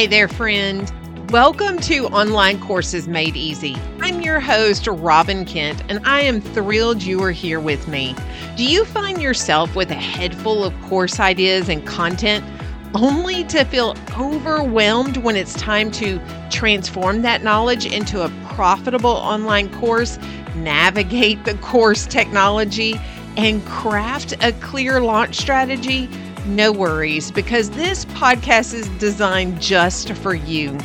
Hey there, friend. Welcome to Online Courses Made Easy. I'm your host, Robbin Kent, and I am thrilled you are here with me. Do you find yourself with a head full of course ideas and content only to feel overwhelmed when it's time to transform that knowledge into a profitable online course, navigate the course technology, and craft a clear launch strategy? No worries, because this podcast is designed just for you.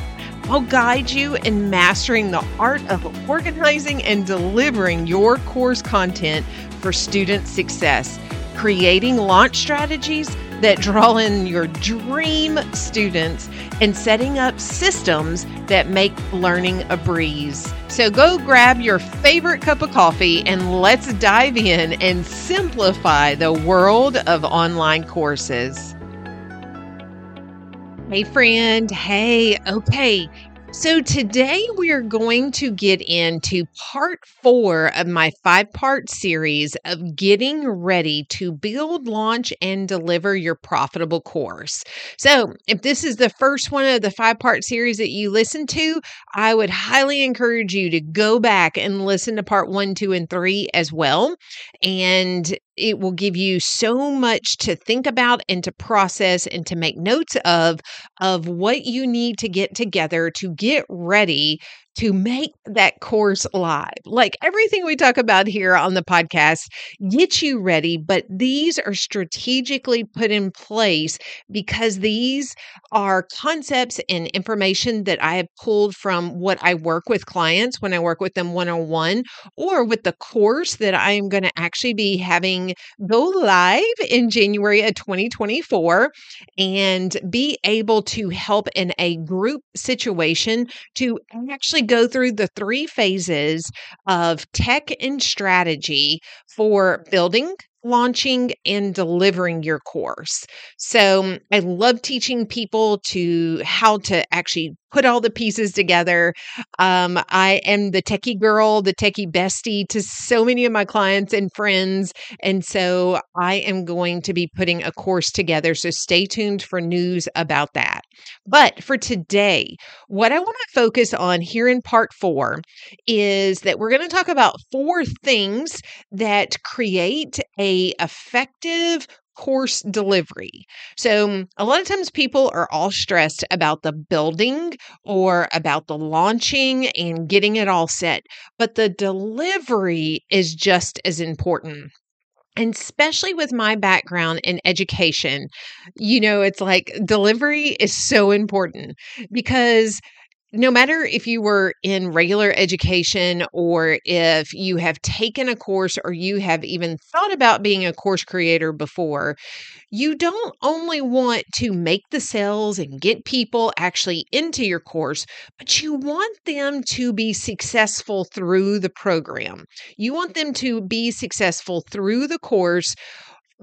I'll guide you in mastering the art of organizing and delivering your course content for student success, creating launch strategies that draw in your dream students and setting up systems that make learning a breeze. So go grab your favorite cup of coffee and let's dive in and simplify the world of online courses. Hey, friend. Hey, okay. So, today we are going to get into part four of my five part series of getting ready to build, launch, and deliver your profitable course. So, if this is the first one of the five part series that you listen to, I would highly encourage you to go back and listen to part one, two, and three as well. And it will give you so much to think about and to process and to make notes of of what you need to get together to get ready to make that course live. Like everything we talk about here on the podcast get you ready, but these are strategically put in place because these are concepts and information that I have pulled from what I work with clients when I work with them one on one or with the course that I am going to actually be having go live in January of 2024 and be able to help in a group situation to actually go through the three phases of tech and strategy for building, launching and delivering your course. So I love teaching people to how to actually put all the pieces together. Um, I am the techie girl, the techie bestie to so many of my clients and friends. And so I am going to be putting a course together. So stay tuned for news about that. But for today, what I want to focus on here in part four is that we're going to talk about four things that create a effective course delivery. So, a lot of times people are all stressed about the building or about the launching and getting it all set, but the delivery is just as important. And especially with my background in education, you know, it's like delivery is so important because no matter if you were in regular education or if you have taken a course or you have even thought about being a course creator before, you don't only want to make the sales and get people actually into your course, but you want them to be successful through the program. You want them to be successful through the course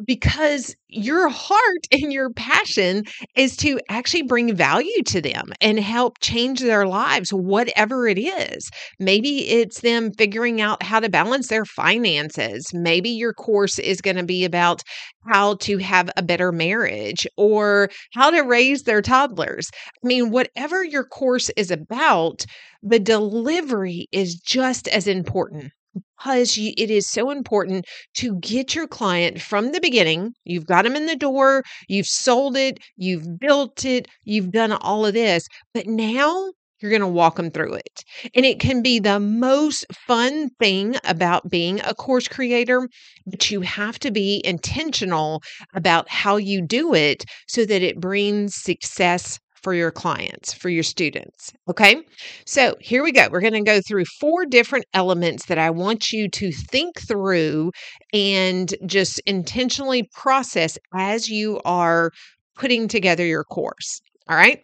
because your heart and your passion is to actually bring value to them and help change their lives, whatever it is. Maybe it's them figuring out how to balance their finances. Maybe your course is going to be about how to have a better marriage or how to raise their toddlers. I mean, whatever your course is about, the delivery is just as important because you, it is so important to get your client from the beginning. You've got them in the door, you've sold it, you've built it, you've done all of this, but now you're going to walk them through it. And it can be the most fun thing about being a course creator, but you have to be intentional about how you do it so that it brings success for your clients, for your students. Okay. So here we go. We're going to go through four different elements that I want you to think through and just intentionally process as you are putting together your course. All right.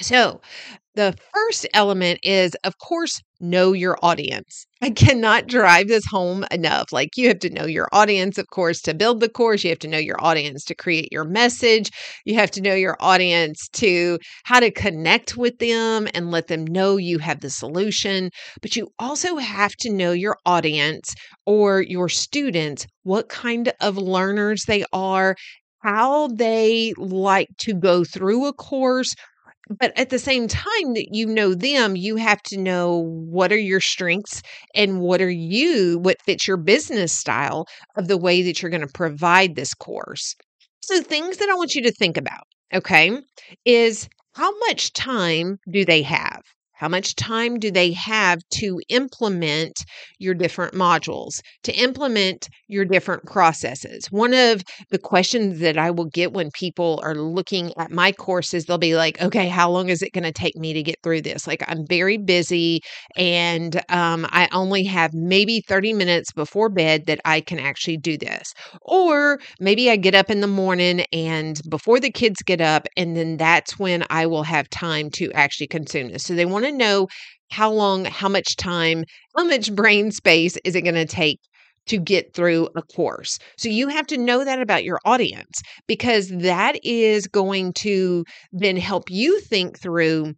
So, the first element is, of course, know your audience. I cannot drive this home enough. Like, you have to know your audience, of course, to build the course. You have to know your audience to create your message. You have to know your audience to how to connect with them and let them know you have the solution. But you also have to know your audience or your students, what kind of learners they are, how they like to go through a course but at the same time that you know them, you have to know what are your strengths and what are you, what fits your business style of the way that you're going to provide this course. So, things that I want you to think about, okay, is how much time do they have? How much time do they have to implement your different modules, to implement your different processes? One of the questions that I will get when people are looking at my courses, they'll be like, okay, how long is it going to take me to get through this? Like, I'm very busy and um, I only have maybe 30 minutes before bed that I can actually do this. Or maybe I get up in the morning and before the kids get up, and then that's when I will have time to actually consume this. So they want to know how long, how much time, how much brain space is it going to take to get through a course. So you have to know that about your audience because that is going to then help you think through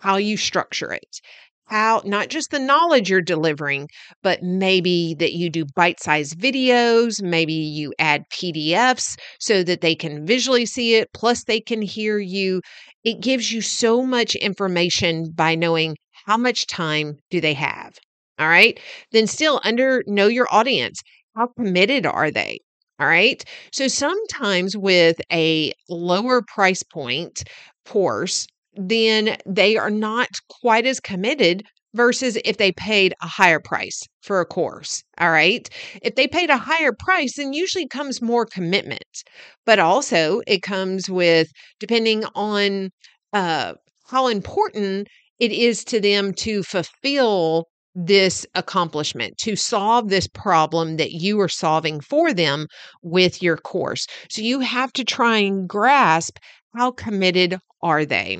how you structure it. How not just the knowledge you're delivering, but maybe that you do bite sized videos, maybe you add PDFs so that they can visually see it, plus they can hear you. It gives you so much information by knowing how much time do they have. All right. Then still under know your audience. How committed are they? All right. So sometimes with a lower price point course, then they are not quite as committed versus if they paid a higher price for a course. All right. If they paid a higher price, then usually comes more commitment, but also it comes with, depending on uh, how important it is to them to fulfill this accomplishment, to solve this problem that you are solving for them with your course. So you have to try and grasp how committed are they?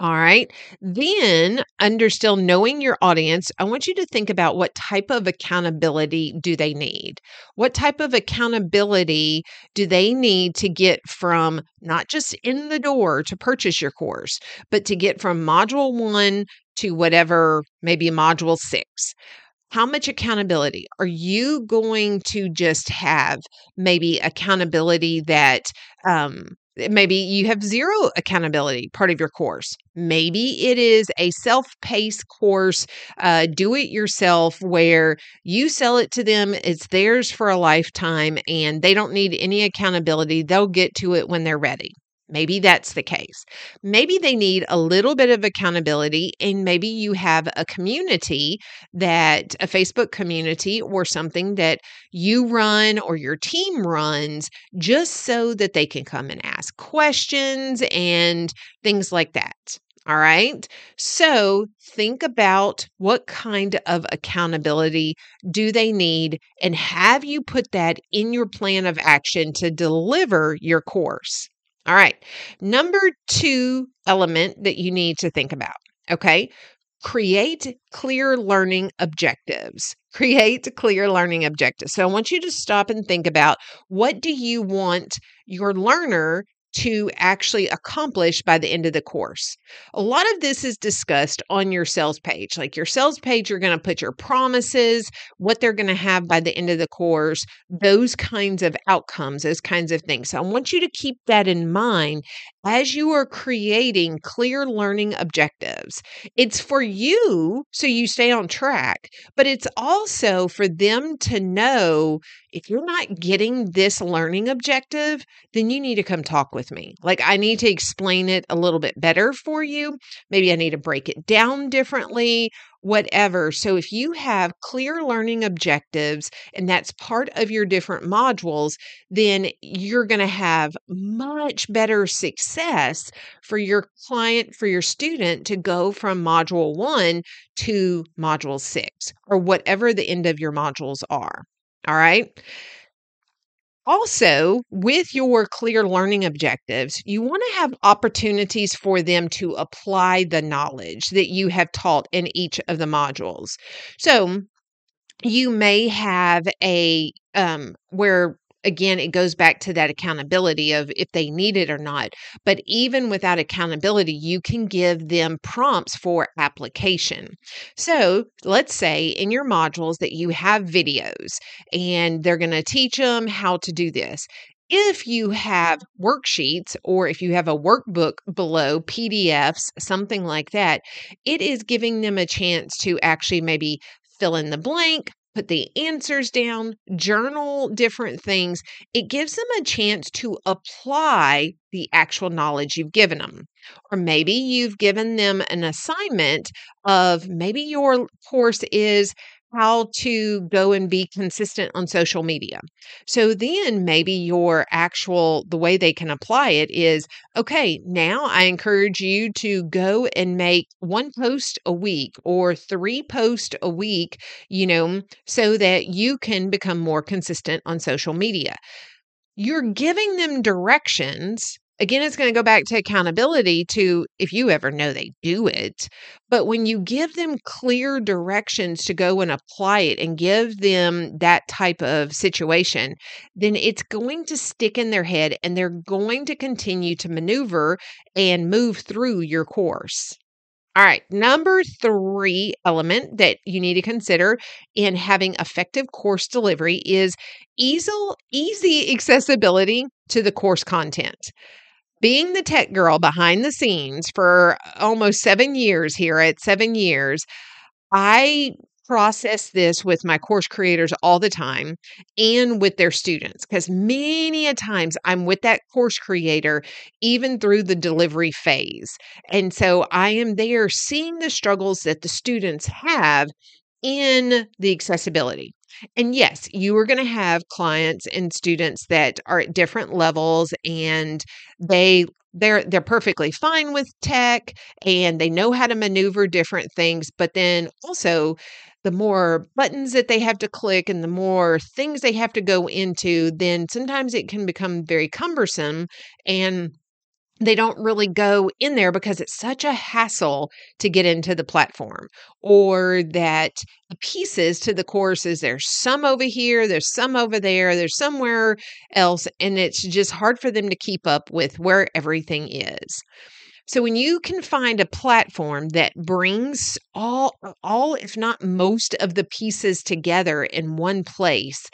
All right. Then, under still knowing your audience, I want you to think about what type of accountability do they need? What type of accountability do they need to get from not just in the door to purchase your course, but to get from module one to whatever, maybe module six? How much accountability are you going to just have? Maybe accountability that um, maybe you have zero accountability part of your course. Maybe it is a self-paced course uh, do it yourself where you sell it to them it's theirs for a lifetime and they don't need any accountability they'll get to it when they're ready Maybe that's the case. Maybe they need a little bit of accountability, and maybe you have a community that a Facebook community or something that you run or your team runs just so that they can come and ask questions and things like that. All right. So think about what kind of accountability do they need and have you put that in your plan of action to deliver your course? All right. Number two element that you need to think about. Okay. Create clear learning objectives. Create clear learning objectives. So I want you to stop and think about what do you want your learner to actually accomplish by the end of the course. A lot of this is discussed on your sales page. Like your sales page, you're going to put your promises, what they're going to have by the end of the course, those kinds of outcomes, those kinds of things. So I want you to keep that in mind as you are creating clear learning objectives. It's for you so you stay on track, but it's also for them to know if you're not getting this learning objective, then you need to come talk with me. Like, I need to explain it a little bit better for you. Maybe I need to break it down differently, whatever. So, if you have clear learning objectives and that's part of your different modules, then you're going to have much better success for your client, for your student to go from module one to module six or whatever the end of your modules are. All right. Also, with your clear learning objectives, you want to have opportunities for them to apply the knowledge that you have taught in each of the modules. So, you may have a um, where again, it goes back to that accountability of if they need it or not. But even without accountability, you can give them prompts for application. So let's say in your modules that you have videos and they're going to teach them how to do this if you have worksheets or if you have a workbook below, PDFs, something like that, it is giving them a chance to actually maybe fill in the blank, put the answers down, journal different things. It gives them a chance to apply the actual knowledge you've given them. Or maybe you've given them an assignment of maybe your course is how to go and be consistent on social media. So then maybe your actual, the way they can apply it is okay, now I encourage you to go and make one post a week or three posts a week, you know, so that you can become more consistent on social media. You're giving them directions again, it's going to go back to accountability to if you ever know they do it. But when you give them clear directions to go and apply it and give them that type of situation, then it's going to stick in their head and they're going to continue to maneuver and move through your course. All right, number three element that you need to consider in having effective course delivery is easy, easy accessibility to the course content being the tech girl behind the scenes for almost seven years here at seven years, I process this with my course creators all the time and with their students because many a times I'm with that course creator even through the delivery phase. And so I am there seeing the struggles that the students have in the accessibility. And yes, you are going to have clients and students that are at different levels and they they're they're perfectly fine with tech and they know how to maneuver different things, but then also the more buttons that they have to click and the more things they have to go into, then sometimes it can become very cumbersome and they don't really go in there because it's such a hassle to get into the platform or that the pieces to the courses there's some over here there's some over there there's somewhere else and it's just hard for them to keep up with where everything is. So when you can find a platform that brings all all if not most of the pieces together in one place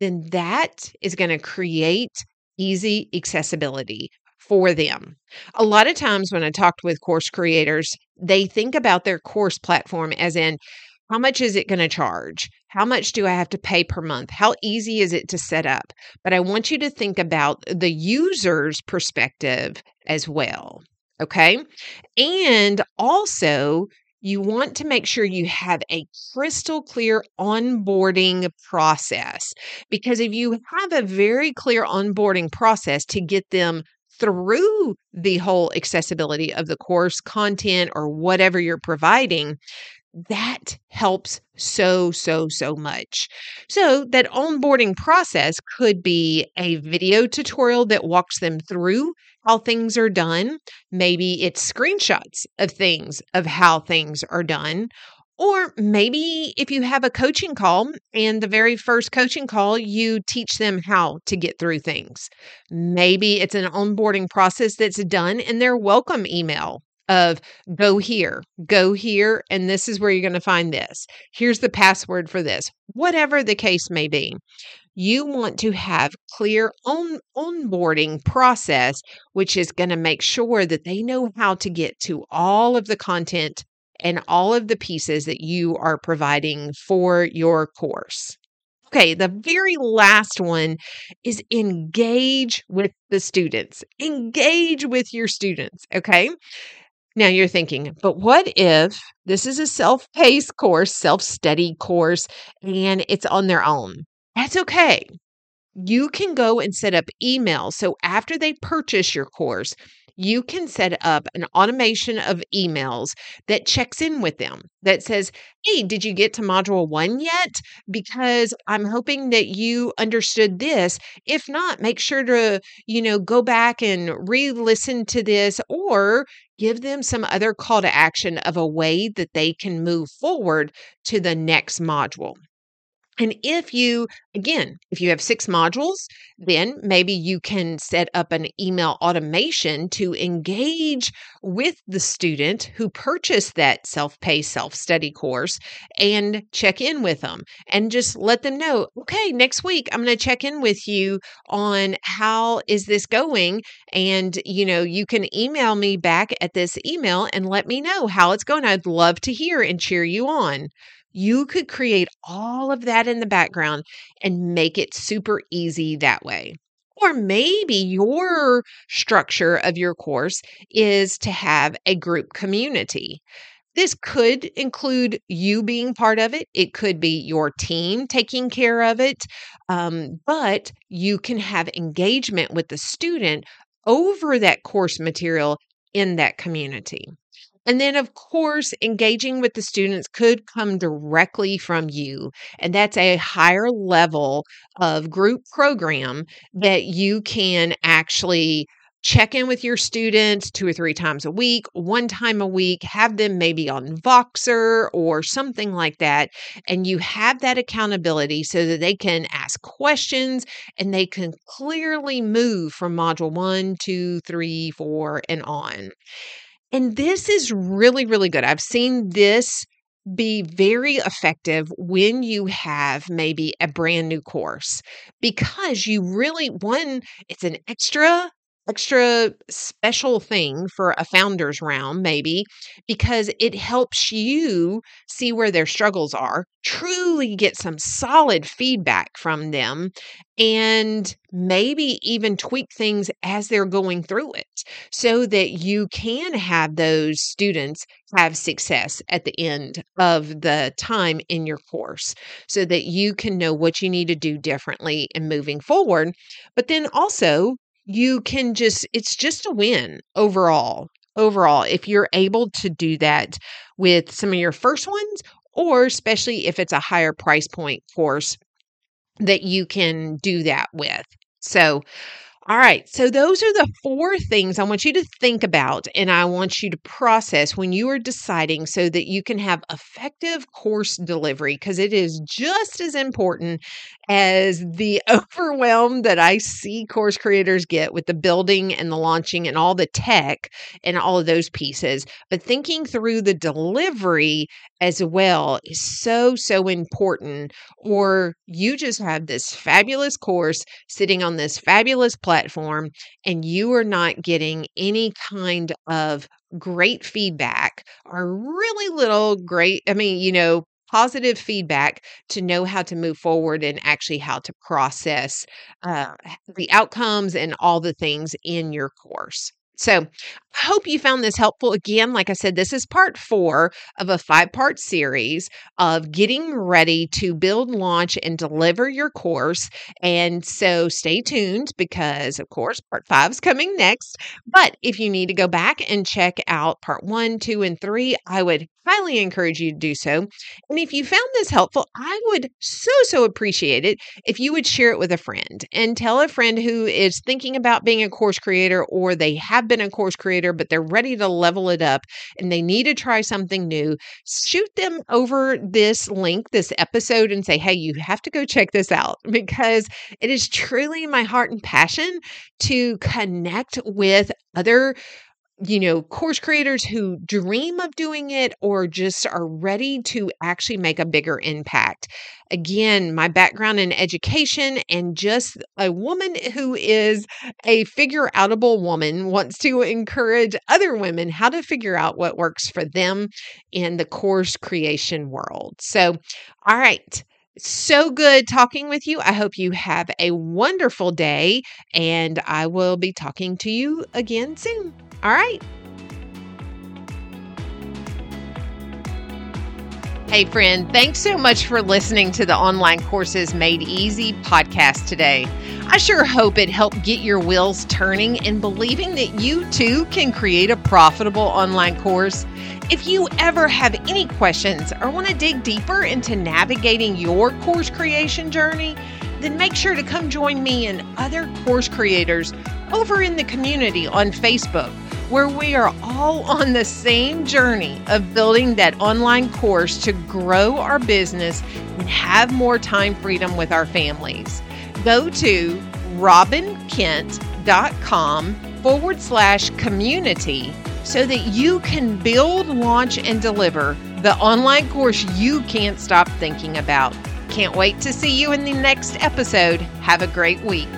then that is going to create easy accessibility for them. A lot of times when I talked with course creators, they think about their course platform as in how much is it going to charge? How much do I have to pay per month? How easy is it to set up? But I want you to think about the user's perspective as well. Okay. And also, you want to make sure you have a crystal clear onboarding process because if you have a very clear onboarding process to get them through the whole accessibility of the course content or whatever you're providing, that helps so, so, so much. So, that onboarding process could be a video tutorial that walks them through how things are done. Maybe it's screenshots of things of how things are done, or maybe if you have a coaching call and the very first coaching call, you teach them how to get through things. Maybe it's an onboarding process that's done in their welcome email of go here, go here, and this is where you're going to find this. Here's the password for this, whatever the case may be. You want to have clear on onboarding process, which is going to make sure that they know how to get to all of the content and all of the pieces that you are providing for your course. Okay, the very last one is engage with the students. Engage with your students. Okay. Now you're thinking, but what if this is a self paced course, self study course, and it's on their own? That's okay. You can go and set up emails. So after they purchase your course, you can set up an automation of emails that checks in with them that says, Hey, did you get to module one yet? Because I'm hoping that you understood this. If not, make sure to, you know, go back and re listen to this or give them some other call to action of a way that they can move forward to the next module. And if you, again, if you have six modules, then maybe you can set up an email automation to engage with the student who purchased that self pay, self study course and check in with them and just let them know, okay, next week I'm going to check in with you on how is this going. And, you know, you can email me back at this email and let me know how it's going. I'd love to hear and cheer you on. You could create all of that in the background and make it super easy that way. Or maybe your structure of your course is to have a group community. This could include you being part of it. It could be your team taking care of it. Um, but you can have engagement with the student over that course material in that community. And then, of course, engaging with the students could come directly from you. And that's a higher level of group program that you can actually check in with your students two or three times a week, one time a week, have them maybe on Voxer or something like that. And you have that accountability so that they can ask questions and they can clearly move from module one, two, three, four, and on. And this is really, really good. I've seen this be very effective when you have maybe a brand new course because you really, one, it's an extra extra special thing for a founder's round, maybe, because it helps you see where their struggles are, truly get some solid feedback from them, and maybe even tweak things as they're going through it so that you can have those students have success at the end of the time in your course so that you can know what you need to do differently in moving forward. But then also, you can just it's just a win overall overall if you're able to do that with some of your first ones or especially if it's a higher price point course that you can do that with. So all right. So, those are the four things I want you to think about and I want you to process when you are deciding so that you can have effective course delivery because it is just as important as the overwhelm that I see course creators get with the building and the launching and all the tech and all of those pieces. But thinking through the delivery as well is so, so important. Or you just have this fabulous course sitting on this fabulous platform platform and you are not getting any kind of great feedback or really little great, I mean, you know, positive feedback to know how to move forward and actually how to process uh, the outcomes and all the things in your course. So, I hope you found this helpful. Again, like I said, this is part four of a five part series of getting ready to build, launch, and deliver your course. And so, stay tuned because, of course, part five is coming next. But if you need to go back and check out part one, two, and three, I would highly encourage you to do so. And if you found this helpful, I would so, so appreciate it if you would share it with a friend and tell a friend who is thinking about being a course creator or they have been a course creator, but they're ready to level it up and they need to try something new. Shoot them over this link, this episode, and say, hey, you have to go check this out because it is truly my heart and passion to connect with other you know, course creators who dream of doing it or just are ready to actually make a bigger impact. Again, my background in education and just a woman who is a figure outable woman wants to encourage other women how to figure out what works for them in the course creation world. So, all right. So good talking with you. I hope you have a wonderful day, and I will be talking to you again soon. All right. Hey, friend, thanks so much for listening to the Online Courses Made Easy podcast today. I sure hope it helped get your wheels turning and believing that you too can create a profitable online course. If you ever have any questions or want to dig deeper into navigating your course creation journey, then make sure to come join me and other course creators over in the community on Facebook where we are all on the same journey of building that online course to grow our business and have more time freedom with our families. Go to robbinkent.com forward slash community so that you can build, launch, and deliver the online course you can't stop thinking about. Can't wait to see you in the next episode. Have a great week.